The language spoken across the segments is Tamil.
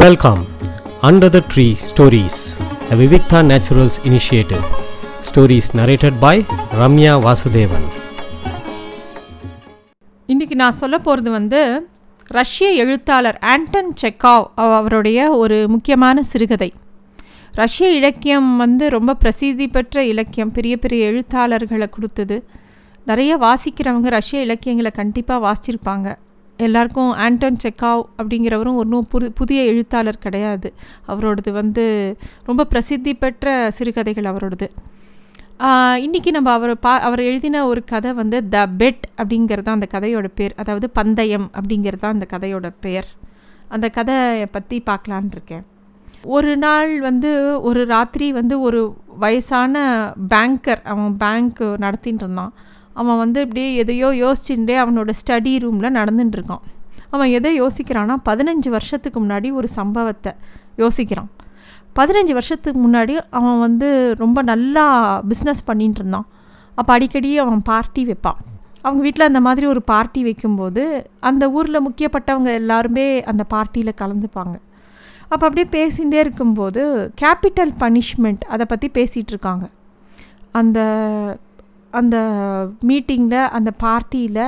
Welcome under the tree stories the Vivikta naturals initiative stories narrated by Ramya Vasudevan இன்றைக்கி நான் சொல்ல போகிறது வந்து ரஷ்ய எழுத்தாளர் ஆண்டன் செக்காவ் அவருடைய ஒரு முக்கியமான சிறுகதை. ரஷ்ய இலக்கியம் வந்து ரொம்ப பிரசித்தி பெற்ற இலக்கியம் பெரிய பெரிய எழுத்தாளர்களை கொடுத்தது. நிறைய வாசிக்கிறவங்க ரஷ்ய இலக்கியங்களை கண்டிப்பாக வாசிச்சிருப்பாங்க. எல்லாருக்கும் ஆண்டன் செக்காவ் அப்படிங்கிறவரும் ஒன்றும் புது புதிய எழுத்தாளர் கிடையாது. அவரோடது வந்து ரொம்ப பிரசித்தி பெற்ற சிறுகதைகள் அவரோடது. இன்றைக்கி நம்ம அவர் பா அவர் எழுதின ஒரு கதை வந்து த பெட் அப்படிங்கிறது தான் அந்த கதையோட பேர். அதாவது பந்தயம் அப்படிங்கிறது தான் அந்த கதையோட பெயர். அந்த கதையை பற்றி பார்க்கலான் இருக்கேன். ஒரு நாள் வந்து ஒரு ராத்திரி வந்து ஒரு வயசான பேங்கர் அவன் பேங்க் நடத்திட்டு இருந்தான். அவன் வந்து இப்படியே எதையோ யோசிச்சுட்டே அவனோட ஸ்டடி ரூமில் நடந்துட்டுருக்கான். அவன் எதை யோசிக்கிறான்னா பதினஞ்சு வருஷத்துக்கு முன்னாடி ஒரு சம்பவத்தை யோசிக்கிறான். பதினஞ்சு வருஷத்துக்கு முன்னாடி அவன் வந்து ரொம்ப நல்லா பிஸ்னஸ் பண்ணிகிட்டு இருந்தான் அப்போ அடிக்கடி அவன் பார்ட்டி வைப்பான். அவங்க வீட்டில் அந்த மாதிரி ஒரு பார்ட்டி வைக்கும்போது அந்த ஊரில் முக்கியப்பட்டவங்க எல்லாருமே அந்த பார்ட்டியில் கலந்துப்பாங்க. அப்போ அப்படியே பேசிகிட்டே இருக்கும்போது கேபிட்டல் பனிஷ்மெண்ட் அதை பற்றி பேசிகிட்டு இருக்காங்க அந்த அந்த மீட்டிங்கில் அந்த பார்ட்டியில்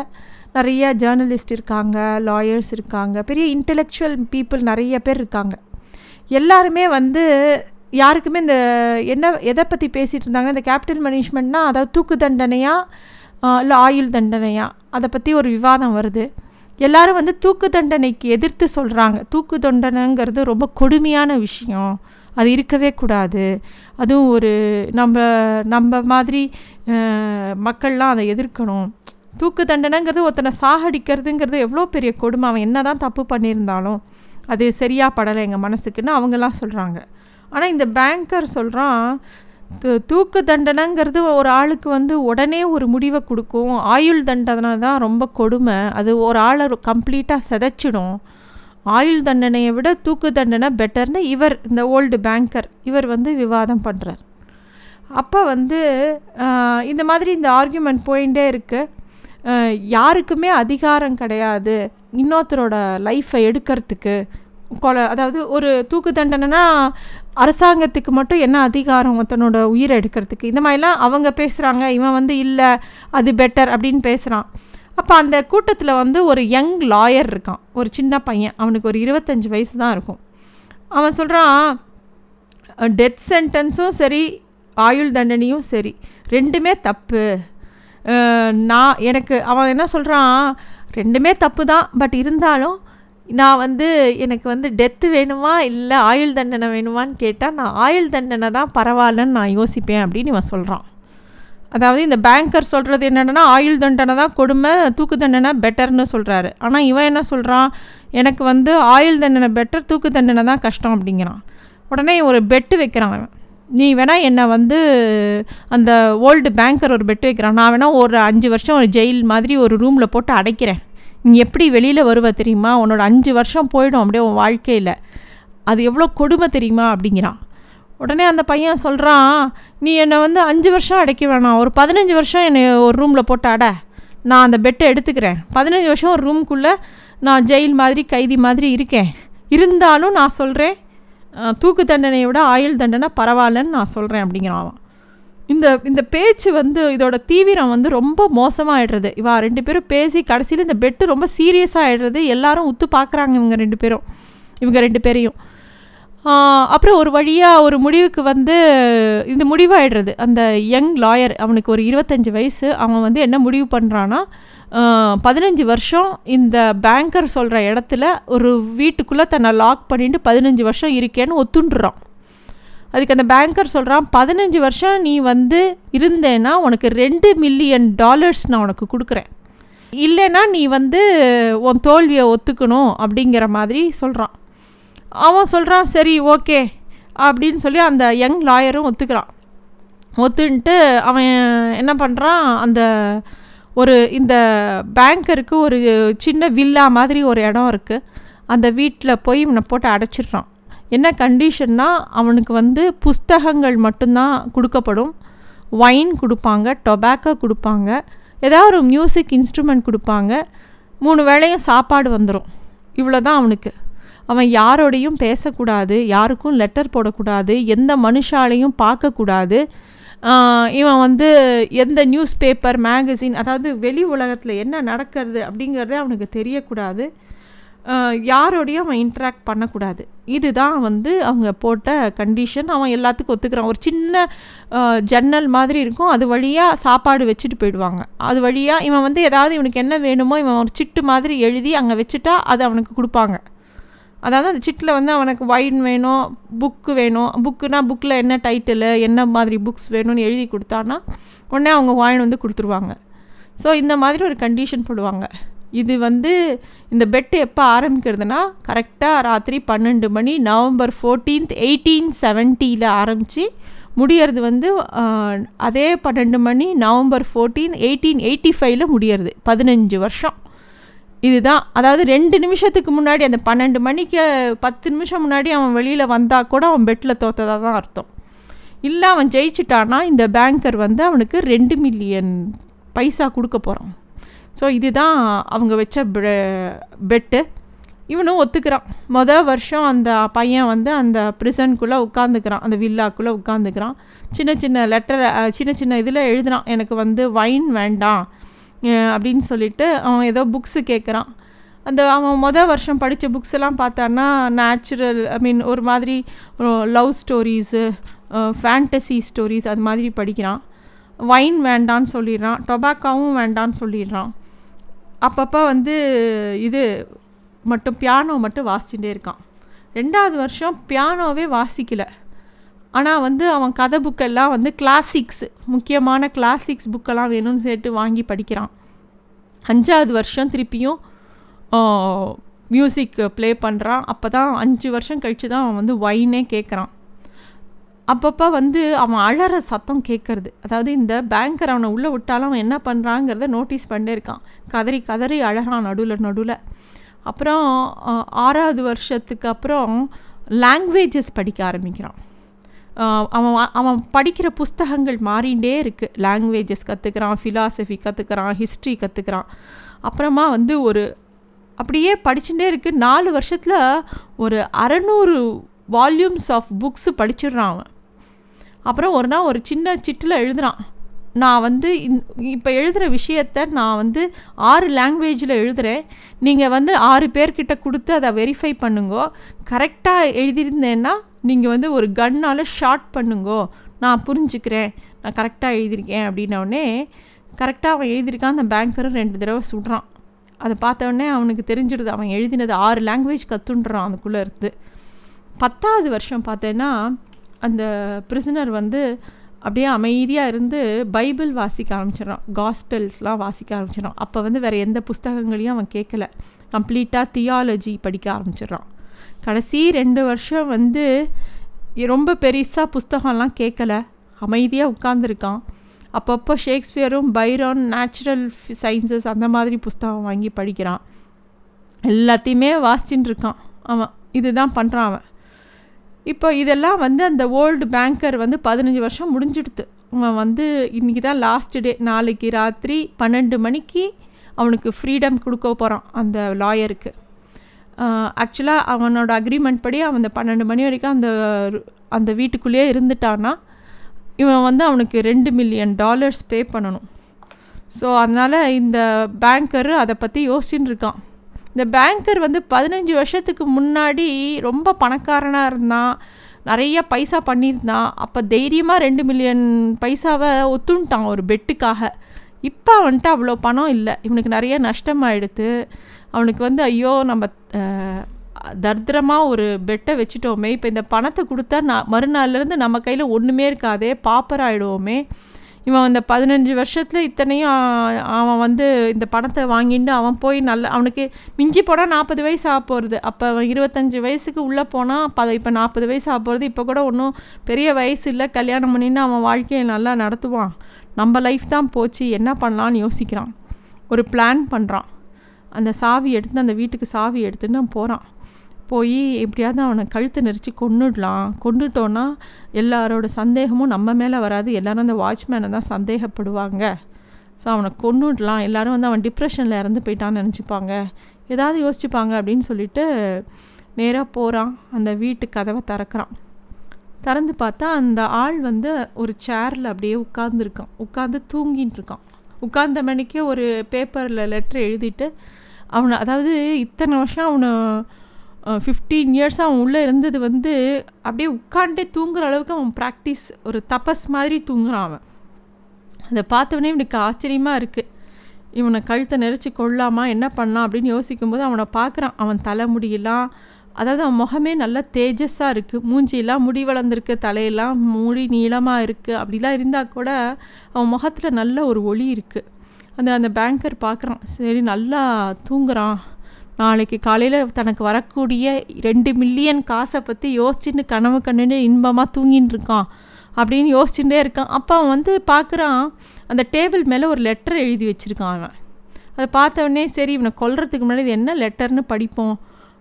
நிறைய ஜேர்னலிஸ்ட் இருக்காங்க லாயர்ஸ் இருக்காங்க பெரிய இன்டெலெக்சுவல் பீப்புள் நிறைய பேர் இருக்காங்க. எல்லாருமே வந்து யாருக்குமே இந்த என்ன எதை பற்றி பேசிகிட்டு இருந்தாங்க இந்த கேபிட்டல் மேனேஜ்மெண்ட்னால் அதாவது தூக்கு தண்டனையாக இல்லை ஆயுள் தண்டனையாக அதை பற்றி ஒரு விவாதம் வருது. எல்லாரும் வந்து தூக்கு தண்டனைக்கு எதிர்த்து சொல்கிறாங்க தூக்கு தண்டனைங்கிறது ரொம்ப கொடுமையான விஷயம். அது இருக்கவே கூடாது. அதுவும் ஒரு நம்ம நம்ம மாதிரி மக்கள்லாம் அதை எதிர்க்கணும். தூக்கு தண்டனைங்கிறது ஒருத்தனை சாகடிக்கிறதுங்கிறது எவ்வளோ பெரிய கொடுமை. அவன் என்ன தான் தப்பு பண்ணியிருந்தாலும் அது சரியா படலை எங்கள் மனசுக்குன்னு அவங்கெல்லாம் சொல்கிறாங்க ஆனால் இந்த பேங்கர் சொல்கிறான் தூக்கு தண்டனைங்கிறது ஒரு ஆளுக்கு வந்து உடனே ஒரு முடிவை கொடுக்கும். ஆயுள் தண்டனை தான் ரொம்ப கொடுமை. அது ஒரு ஆளை கம்ப்ளீட்டாக சிதைச்சிடும். ஆயுள் தண்டனையை விட தூக்கு தண்டனை பெட்டர்னு இவர் இந்த ஓல்டு பேங்கர் இவர் வந்து விவாதம் பண்ணுறார் அப்போ வந்து இந்த மாதிரி இந்த ஆர்கியூமெண்ட் போயிட்டே இருக்குது யாருக்குமே அதிகாரம் கிடையாது இன்னொருத்தரோட லைஃப்பை எடுக்கிறதுக்கு. கொலை அதாவது ஒரு தூக்கு தண்டனைனா அரசாங்கத்துக்கு மட்டும் என்ன அதிகாரம் ஒருத்தனோட உயிரை எடுக்கிறதுக்கு? இந்த மாதிரிலாம் அவங்க பேசுகிறாங்க இவன் வந்து இல்லை அது பெட்டர் அப்படின்னு பேசுகிறான் அப்போ அந்த கூட்டத்தில் வந்து ஒரு யங் லாயர் இருக்கான். ஒரு சின்ன பையன். அவனுக்கு ஒரு இருபத்தஞ்சி வயசு தான் இருக்கும். அவன் சொல்கிறான் டெத் சென்டென்ஸும் சரி ஆயுள் தண்டனையும் சரி. ரெண்டுமே தப்பு. நான் எனக்கு அவன் என்ன சொல்கிறான் ரெண்டுமே தப்பு தான். பட் இருந்தாலும் நான் வந்து எனக்கு வந்து டெத்து வேணுமா? இல்லை ஆயுள் தண்டனை வேணுமான்னு கேட்டால் நான் ஆயுள் தண்டனை தான் பரவாயில்லன்னு நான் யோசிப்பேன் அப்படின்னு இவன் சொல்கிறான் அதாவது இந்த பேங்கர் சொல்கிறது என்னென்னா ஆயுள் தண்டனை தான் கொடுமை தூக்கு தண்டனை பெட்டர்னு சொல்கிறாரு ஆனால் இவன் என்ன சொல்கிறான் எனக்கு வந்து ஆயுள் தண்டனை பெட்டர் தூக்கு தண்டனை தான் கஷ்டம் அப்படிங்கிறான். உடனே ஒரு பெட்டு வைக்கிறான் அவன். நீ வேணால் என்னை வந்து அந்த ஓல்டு பேங்கர் ஒரு பெட்டு வைக்கிறான். நான் வேணால் ஒரு அஞ்சு வருஷம் ஒரு ஜெயில் மாதிரி ஒரு ரூமில் போட்டு அடைக்கிறேன். நீ எப்படி வெளியில் வருவ தெரியுமா? உன்னோட அஞ்சு வருஷம் போயிடும் அப்படியே உன் வாழ்க்கையில். அது எவ்வளோ கொடுமை தெரியுமா? அப்படிங்கிறான். உடனே அந்த பையன் சொல்கிறான் நீ என்னை வந்து அஞ்சு வருஷம் அடைக்க வேணாம். ஒரு பதினஞ்சு வருஷம் என்னை ஒரு ரூமில் போட்டு அட. நான் அந்த பெட்டை எடுத்துக்கிறேன். பதினஞ்சு வருஷம் ஒரு ரூம்குள்ளே நான் ஜெயில் மாதிரி கைதி மாதிரி இருக்கேன். இருந்தாலும் நான் சொல்கிறேன் தூக்கு தண்டனையை விட ஆயுள் தண்டனை பரவாயில்லன்னு நான் சொல்கிறேன் அப்படிங்கிறான் இந்த இந்த பேச்சு வந்து இதோட தீவிரம் வந்து ரொம்ப மோசமாகிடுறது இவா ரெண்டு பேரும் பேசி கடைசியில் இந்த பெட்டு ரொம்ப சீரியஸாக ஆகிடுறது எல்லாரும் உத்து பார்க்குறாங்க இவங்க ரெண்டு பேரும். இவங்க ரெண்டு பேரையும். அப்புறம் ஒரு வழியாக ஒரு முடிவுக்கு வந்து இந்த முடிவாயிடுறது. அந்த யங் லாயர் அவனுக்கு ஒரு இருபத்தஞ்சி வயசு. அவன் வந்து என்ன முடிவு பண்ணுறான்னா பதினஞ்சு வருஷம் இந்த பேங்கர் சொல்கிற இடத்துல ஒரு வீட்டுக்குள்ளே தன்னை லாக் பண்ணிட்டு பதினஞ்சு வருஷம் இருக்கேன்னு ஒத்துண்டுறான் அதுக்கு அந்த பேங்கர் சொல்கிறான் பதினஞ்சு வருஷம் நீ வந்து இருந்தேன்னா உனக்கு ரெண்டு மில்லியன் டாலர்ஸ் நான் உனக்கு கொடுக்குறேன். இல்லைன்னா நீ வந்து உன் தோல்வியை ஒத்துக்கணும் அப்படிங்கிற மாதிரி சொல்கிறான் அவன் சொல்கிறான் சரி ஓகே அப்படின்னு சொல்லி அந்த யங் லாயரும் ஒத்துக்கிறான். ஒத்துன்ட்டு அவன் என்ன பண்ணுறான் அந்த ஒரு இந்த பேங்கருக்கு ஒரு சின்ன வில்லா மாதிரி ஒரு இடம் இருக்குது அந்த வீட்டில் போய் இவனை போட்டு அடைச்சிடுறான். என்ன கண்டிஷன்னா அவனுக்கு வந்து புஸ்தகங்கள் மட்டும்தான் கொடுக்கப்படும். ஒயின் கொடுப்பாங்க டொபாக்கோ கொடுப்பாங்க ஏதாவது ஒரு மியூசிக் இன்ஸ்ட்ருமெண்ட் கொடுப்பாங்க. மூணு வேளையும் சாப்பாடு வந்துடும் இவ்வளோ தான் அவனுக்கு. அவன் யாரோடையும் பேசக்கூடாது யாருக்கும் லெட்டர் போடக்கூடாது எந்த மனுஷாலையும் பார்க்கக்கூடாது. இவன் வந்து எந்த நியூஸ் பேப்பர் மேகசின் அதாவது வெளி உலகத்தில் என்ன நடக்கிறது அப்படிங்கிறதே அவனுக்கு தெரியக்கூடாது. யாரோடையும் அவன் இன்ட்ராக்ட் பண்ணக்கூடாது. இதுதான் வந்து அவங்க போட்ட கண்டிஷன் அவன் எல்லாத்துக்கும் ஒத்துக்கிறான். ஒரு சின்ன ஜன்னல் மாதிரி இருக்கும். அது வழியாக சாப்பாடு வச்சுட்டு போயிடுவாங்க. அது வழியாக இவன் வந்து ஏதாவது இவனுக்கு என்ன வேணுமோ இவன் ஒரு சிட்டு மாதிரி எழுதி அங்கே வச்சுட்டா அது அவனுக்கு கொடுப்பாங்க. அதாவது அந்த சிட்டில் வந்து அவனுக்கு வைன் வேணும் புக்கு வேணும். புக்குனா புக்கில் என்ன டைட்டிலு என்ன மாதிரி புக்ஸ் வேணும்னு எழுதி கொடுத்தான்னா உடனே அவங்க வாயின் வந்து கொடுத்துருவாங்க. ஸோ இந்த மாதிரி ஒரு கண்டிஷன் போடுவாங்க. இது வந்து இந்த பெட்டு எப்போ ஆரம்பிக்கிறதுனா கரெக்டாக ராத்திரி பன்னெண்டு மணி நவம்பர் ஃபோர்டீன்த் எயிட்டீன் செவன்ட்டியில் ஆரம்பித்து முடியறது வந்து அதே பன்னெண்டு மணி நவம்பர் ஃபோர்டீன் எயிட்டீன் எயிட்டி ஃபைவ்ல முடியறது. பதினஞ்சு வருஷம். இதுதான். அதாவது ரெண்டு நிமிஷத்துக்கு முன்னாடி அந்த பன்னெண்டு மணிக்கு பத்து நிமிஷம் முன்னாடி அவன் வெளியில் வந்தால் கூட அவன் பெட்டில் தோத்ததாக தான் அர்த்தம். இல்லை அவன் ஜெயிச்சிட்டானா இந்த பேங்கர் வந்து அவனுக்கு ரெண்டு மில்லியன் பைசா கொடுக்க போகிறான் ஸோ இதுதான் அவங்க வச்ச பெட்டு இவனும் ஒத்துக்கிறான். மொதல் வருஷம் அந்த பையன் வந்து அந்த ப்ரிசன்குள்ளே உட்காந்துக்கிறான் அந்த வில்லாக்குள்ளே உட்காந்துக்கிறான் சின்ன சின்ன லெட்டர் சின்ன சின்ன இதில் எழுதுனான். எனக்கு வந்து வைன் வேண்டாம். அப்படின்னு சொல்லிட்டு அவன் ஏதோ புக்ஸு கேட்குறான் அந்த அவன் மொதல் வருஷம் படித்த புக்ஸ் எல்லாம் பார்த்தான்னா நேச்சுரல் ஐ மீன் ஒரு மாதிரி லவ் ஸ்டோரிஸு ஃபேண்டசி ஸ்டோரிஸ் அது மாதிரி படிக்கிறான். வைன் வேண்டான்னு சொல்லிடுறான். டொபாக்காவும் வேண்டான்னு சொல்லிடுறான். அப்பப்போ வந்து இது மட்டும் பியானோ மட்டும் வாசிச்சுட்டே இருக்கான். ரெண்டாவது வருஷம் பியானோவே வாசிக்கலை. ஆனால் வந்து அவன் கதை புக்கெல்லாம் வந்து கிளாசிக்ஸ் முக்கியமான கிளாசிக்ஸ் புக்கெல்லாம் வேணும்னு சேர்த்து வாங்கி படிக்கிறான். அஞ்சாவது வருஷம் திருப்பியும் மியூசிக் ப்ளே பண்ணுறான் அப்போ தான் அஞ்சு வருஷம் கழித்து தான் அவன் வந்து ஒயினே கேட்குறான் அப்பப்போ வந்து அவன் அழற சத்தம் கேட்குறது அதாவது இந்த பேங்கர் அவனை உள்ளே விட்டாலும் அவன் என்ன பண்ணுறாங்கிறத நோட்டீஸ் பண்ணிட்டே இருக்கான். கதறி கதறி அழகான் நடுவில் நடுவில். அப்புறம் ஆறாவது வருஷத்துக்கு அப்புறம் லாங்குவேஜஸ் படிக்க ஆரம்பிக்கிறான். அவன் அவன் படிக்கிற புஸ்தகங்கள் மாறிண்டே இருக்குது லாங்குவேஜஸ் கற்றுக்கிறான் ஃபிலாசபி கற்றுக்கிறான் ஹிஸ்ட்ரி கற்றுக்கிறான் அப்புறமா வந்து ஒரு அப்படியே படிச்சுட்டே இருக்குது நாலு வருஷத்தில் ஒரு அறநூறு வால்யூம்ஸ் ஆஃப் புக்ஸு படிச்சிடுறான் அவன். அப்புறம் ஒரு நாள் ஒரு சின்ன சிட்டில் எழுதுகிறான் நான் வந்து இப்போ எழுதுகிற விஷயத்த நான் வந்து ஆறு லாங்குவேஜில் எழுதுகிறேன் நீங்கள் வந்து ஆறு பேர்கிட்ட கொடுத்து அதை வெரிஃபை பண்ணுங்கோ. கரெக்டாக எழுதியிருந்தேன்னா நீங்கள் வந்து ஒரு கன்னால் ஷார்ட் பண்ணுங்கோ. நான் புரிஞ்சுக்கிறேன். நான் கரெக்டாக எழுதியிருக்கேன் அப்படின்னோடனே கரெக்டாக அவன் எழுதியிருக்கான். அந்த பேங்கரும் ரெண்டு தடவை சுடுறான் அதை பார்த்தோடனே அவனுக்கு தெரிஞ்சிடுது. அவன் எழுதினது ஆறு லாங்குவேஜ் கற்றுன்றான் அதுக்குள்ளே இருந்து. பத்தாவது வருஷம் பார்த்தேன்னா அந்த பிரிசனர் வந்து அப்படியே அமைதியாக இருந்து பைபிள் வாசிக்க ஆரம்பிச்சிடறான். காஸ்பெல்ஸ்லாம் வாசிக்க ஆரம்பிச்சிடறான். அப்போ வந்து வேறு எந்த புஸ்தகங்களையும் அவன் கேட்கல. கம்ப்ளீட்டாக தியாலஜி படிக்க ஆரம்பிச்சிடுறான். கடைசி ரெண்டு வருஷம் வந்து ரொம்ப பெருசாக புஸ்தகம்லாம் கேட்கல. அமைதியாக உட்காந்துருக்கான் அப்பப்போ ஷேக்ஸ்பியரும் பைரான் நேச்சுரல் சயின்சஸ் அந்த மாதிரி புஸ்தகம் வாங்கி படிக்கிறான். எல்லாத்தையுமே வாசிச்சுட்டு இருக்கான். அவன் இதுதான் பண்ணுறான் அவன். இப்போ இதெல்லாம் வந்து அந்த ஓல்டு பேங்கர் வந்து பதினஞ்சு வருஷம் முடிஞ்சிடுது அவன் வந்து இன்றைக்கி தான் லாஸ்ட் டே நாளைக்கு ராத்திரி பன்னெண்டு மணிக்கு அவனுக்கு ஃப்ரீடம் கொடுக்க போகிறான் அந்த லாயருக்கு ஆக்சுவலாக அவனோட அக்ரிமெண்ட் படி அவன் அந்த பன்னெண்டு மணி வரைக்கும் அந்த அந்த வீட்டுக்குள்ளேயே இருந்துட்டான்னா இவன் வந்து அவனுக்கு ரெண்டு மில்லியன் டாலர்ஸ் பே பண்ணணும். ஸோ அதனால் இந்த பேங்கர் அதை பற்றி யோசிச்சுட்டு இருக்கான். இந்த பேங்கர் வந்து பதினஞ்சு வருஷத்துக்கு முன்னாடி ரொம்ப பணக்காரனாக இருந்தான் நிறைய பைசா பண்ணியிருந்தான் அப்போ தைரியமாக ரெண்டு மில்லியன் பைசாவை ஒத்துன்ட்டான் ஒரு பெட்டுக்காக இப்போ வந்துட்டு அவ்வளோ பணம் இல்லை. இவனுக்கு நிறைய நஷ்டமாயிடுத்து. அவனுக்கு வந்து ஐயோ நம்ம தர்திரமாக ஒரு பெட்டை வச்சுட்டோமே இப்போ இந்த பணத்தை கொடுத்தா நான் மறுநாள்லேருந்து நம்ம கையில் ஒன்றுமே இருக்காதே பாப்பர் ஆகிடுவோமே இவன் அந்த பதினஞ்சு வருஷத்தில் இத்தனையும் அவன் வந்து இந்த பணத்தை வாங்கிட்டு அவன் போய் நல்ல அவனுக்கு மிஞ்சி போனால் நாற்பது வயசு ஆக போகிறது அப்போ அவன் இருபத்தஞ்சி வயசுக்கு உள்ளே போனால் அப்போ இப்போ நாற்பது வயசு ஆக போகிறது இப்போ கூட ஒன்றும் பெரிய வயசு இல்லை கல்யாணம் பண்ணின்னு அவன் வாழ்க்கையை நல்லா நடத்துவான். நம்ம லைஃப் தான் போச்சு என்ன பண்ணலான்னு யோசிக்கிறான். ஒரு பிளான் பண்ணுறான் அந்த சாவி எடுத்து அந்த வீட்டுக்கு சாவி எடுத்துன்னு போகிறான் போய் எப்படியாவது அவனை கழுத்தை நெரிச்சு கொண்டுடலாம் கொண்டுட்டோன்னா எல்லாரோட சந்தேகமும் நம்ம மேலே வராது. எல்லோரும் அந்த வாட்ச்மேனை தான் சந்தேகப்படுவாங்க. ஸோ அவனை கொண்டுடலாம் எல்லோரும் வந்து அவன் டிப்ரெஷனில் இறந்து போயிட்டான்னு நினச்சிப்பாங்க. ஏதாவது யோசிச்சுப்பாங்க அப்படின்னு சொல்லிட்டு நேராக போகிறான் அந்த வீட்டு கதவை திறக்கிறான். திறந்து பார்த்தா அந்த ஆள் வந்து ஒரு சேரில் அப்படியே உட்காந்துருக்கான் உட்காந்து தூங்கின்னு இருக்கான். உட்கார்ந்த மணிக்கே ஒரு பேப்பரில் லெட்டர் எழுதிட்டு அவனை அதாவது இத்தனை வருஷம் அவனை ஃபிஃப்டீன் இயர்ஸாக அவன் உள்ளே இருந்தது வந்து அப்படியே உட்காண்டே தூங்குற அளவுக்கு அவன் ப்ராக்டிஸ் ஒரு தபஸ் மாதிரி தூங்குறான் அவன். அதை பார்த்தவொடனே இவனுக்கு ஆச்சரியமாக இருக்குது இவனை கழுத்தை நெரிச்சு கொள்ளாமா என்ன பண்ணலாம் அப்படின்னு யோசிக்கும்போது அவனை பார்க்குறான். அவன் தலைமுடியெல்லாம் அதாவது அவன் முகமே நல்லா தேஜஸாக இருக்குது மூஞ்சியெல்லாம் முடி வளர்ந்துருக்கு தலையெல்லாம் முடி நீளமாக இருக்குது அப்படிலாம் இருந்தால் கூட அவன் முகத்தில் நல்ல ஒரு ஒளி இருக்குது அந்த அந்த பேங்கர் பார்க்குறான் சரி நல்லா தூங்குறான். நாளைக்கு காலையில் தனக்கு வரக்கூடிய ரெண்டு மில்லியன் காசை பற்றி யோசிச்சுட்டு கனவு கண்டுன்னு இன்பமாக தூங்கின்னு இருக்கான் அப்படின்னு யோசிச்சுட்டே இருக்கான். அப்போ அவன் வந்து பார்க்குறான் அந்த டேபிள் மேலே ஒரு லெட்டர் எழுதி வச்சுருக்கான் அவன். அதை பார்த்தவொடனே சரி இவனை கொல்றதுக்கு முன்னாடி இது என்ன லெட்டர்னு படிப்போம்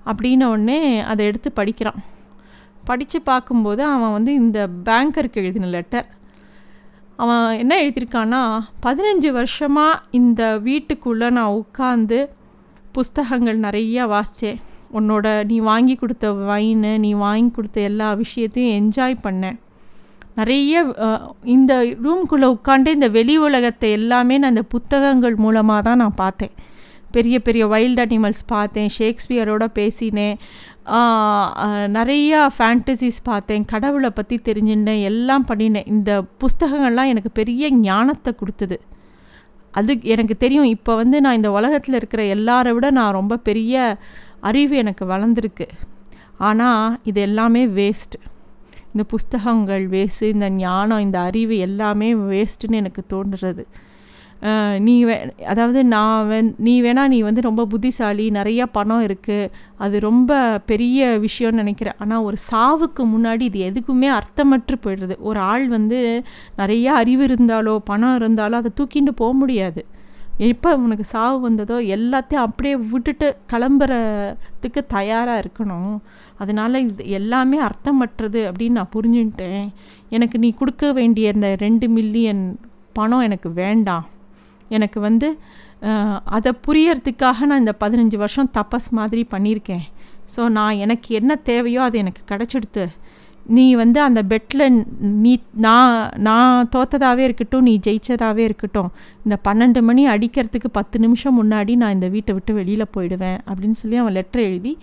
அப்படின்ன உடனே அதை எடுத்து படிக்கிறான். படித்து பார்க்கும்போது அவன் வந்து இந்த பேங்கருக்கு எழுதின லெட்டர் அவன் என்ன எழுதியிருக்கான்னா பதினஞ்சு வருஷமாக இந்த வீட்டுக்குள்ளே நான் உட்காந்து புஸ்தகங்கள் நிறையா வாசித்தேன் உன்னோட நீ வாங்கி கொடுத்த வைனு நீ வாங்கி கொடுத்த எல்லா விஷயத்தையும் என்ஜாய் பண்ணேன். நிறைய இந்த ரூம்குள்ளே உட்காந்து இந்த வெளி உலகத்தை எல்லாமே நான் இந்த புத்தகங்கள் மூலமாக தான் நான் பார்த்தேன். பெரிய பெரிய வைல்ட் அனிமல்ஸ் பார்த்தேன் ஷேக்ஸ்பியரோட பேசினேன். நிறையா ஃபேண்டசிஸ் பார்த்தேன் கடவுளை பற்றி தெரிஞ்சுட்டேன் எல்லாம் பண்ணினேன். இந்த புஸ்தகங்கள்லாம் எனக்கு பெரிய ஞானத்தை கொடுத்தது. அது எனக்கு தெரியும். இப்போ வந்து நான் இந்த உலகத்தில் இருக்கிற எல்லாரை விட நான் ரொம்ப பெரிய அறிவு எனக்கு வளர்ந்துருக்கு. ஆனால் இது எல்லாமே வேஸ்ட் இந்த புஸ்தகங்கள் வேஸ்ட்டு இந்த ஞானம் இந்த அறிவு எல்லாமே வேஸ்ட்டுன்னு எனக்கு தோன்றுறது. நீ வே அதாவது நான் வே நீ வேணால் நீ வந்து ரொம்ப புத்திசாலி நிறையா பணம் இருக்குது அது ரொம்ப பெரிய விஷயம்னு நினைக்கிறேன். ஆனால் ஒரு சாவுக்கு முன்னாடி இது எதுக்குமே அர்த்தமற்று போயிடுறது. ஒரு ஆள் வந்து நிறையா அறிவு இருந்தாலோ பணம் இருந்தாலோ அதை தூக்கிட்டு போக முடியாது. எப்போ உனக்கு சாவு வந்ததோ எல்லாத்தையும் அப்படியே விட்டுட்டு கிளம்புறதுக்கு தயாராக இருக்கணும். அதனால் இது எல்லாமே அர்த்தமற்றது அப்படின்னு நான் புரிஞ்சுட்டேன் எனக்கு நீ கொடுக்க வேண்டிய இந்த ரெண்டு மில்லியன் பணம் எனக்கு வேண்டாம். எனக்கு வந்து அதை புரியறதுக்காக நான் இந்த பதினஞ்சு வருஷம் தபஸ் மாதிரி பண்ணியிருக்கேன். ஸோ நான் எனக்கு என்ன தேவையோ அது எனக்கு கிடச்சிடுத்து. நீ வந்து அந்த பெட்டில் நீ நான் நான் தோத்ததாகவே இருக்கட்டும் நீ ஜெயிச்சதாகவே இருக்கட்டும் இந்த பன்னெண்டு மணி அடிக்கிறதுக்கு பத்து நிமிஷம் முன்னாடி நான் இந்த வீட்டை விட்டு வெளியில் போயிடுவேன் அப்படின்னு சொல்லி அவன் லெட்டர் எழுதி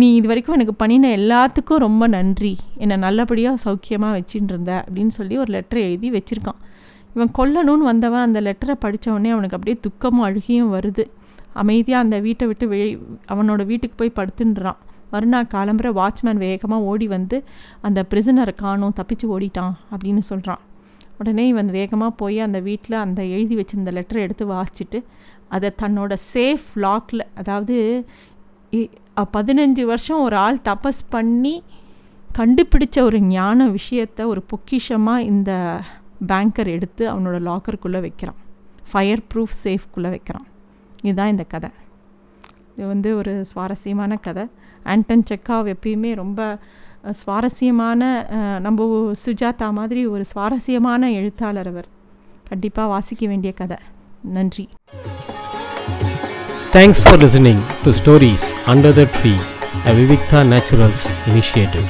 நீ இது வரைக்கும் எனக்கு பண்ணின எல்லாத்துக்கும் ரொம்ப நன்றி. என்னை நல்லபடியாக சௌக்கியமாக வச்சுட்டு இருந்த அப்படின்னு சொல்லி ஒரு லெட்டர் எழுதி வச்சுருக்கான். இவன் கொல்லணும்னு வந்தவன் அந்த லெட்டரை படித்தவொடனே அவனுக்கு அப்படியே துக்கமும் அழுகியும் வருது. அமைதியாக அந்த வீட்டை விட்டு வெளி அவனோட வீட்டுக்கு போய் படுத்துன்றான். மறுநாள் காலம்புற வாட்ச்மேன் வேகமாக ஓடி வந்து அந்த பிரிசனரை காணும் தப்பிச்சு ஓடிட்டான் அப்படின்னு சொல்கிறான் உடனே இவன் வேகமாக போய் அந்த வீட்டில் அந்த எழுதி வச்சிருந்த லெட்டரை எடுத்து வாசிச்சுட்டு அதை தன்னோட சேஃப் லாக்கில் அதாவது இ- பதினஞ்சு வருஷம் ஒரு ஆள் தபஸ் பண்ணி கண்டுபிடிச்ச ஒரு ஞான விஷயத்தை ஒரு பொக்கிஷமாக இந்த பேங்கர் எடுத்து அவனோட லாக்கருக்குள்ளே வைக்கிறான். ஃபயர் ப்ரூஃப் சேஃப்குள்ளே வைக்கிறான். இதுதான் இந்த கதை. இது வந்து ஒரு சுவாரஸ்யமான கதை. ஆண்டன் செக்காவ் எப்பயுமே ரொம்ப சுவாரஸ்யமான நம்ம சுஜாதா மாதிரி ஒரு சுவாரஸ்யமான எழுத்தாளர் அவர். கண்டிப்பாக வாசிக்க வேண்டிய கதை. நன்றி. Thanks for listening to stories under the tree a Vivikta Naturals initiative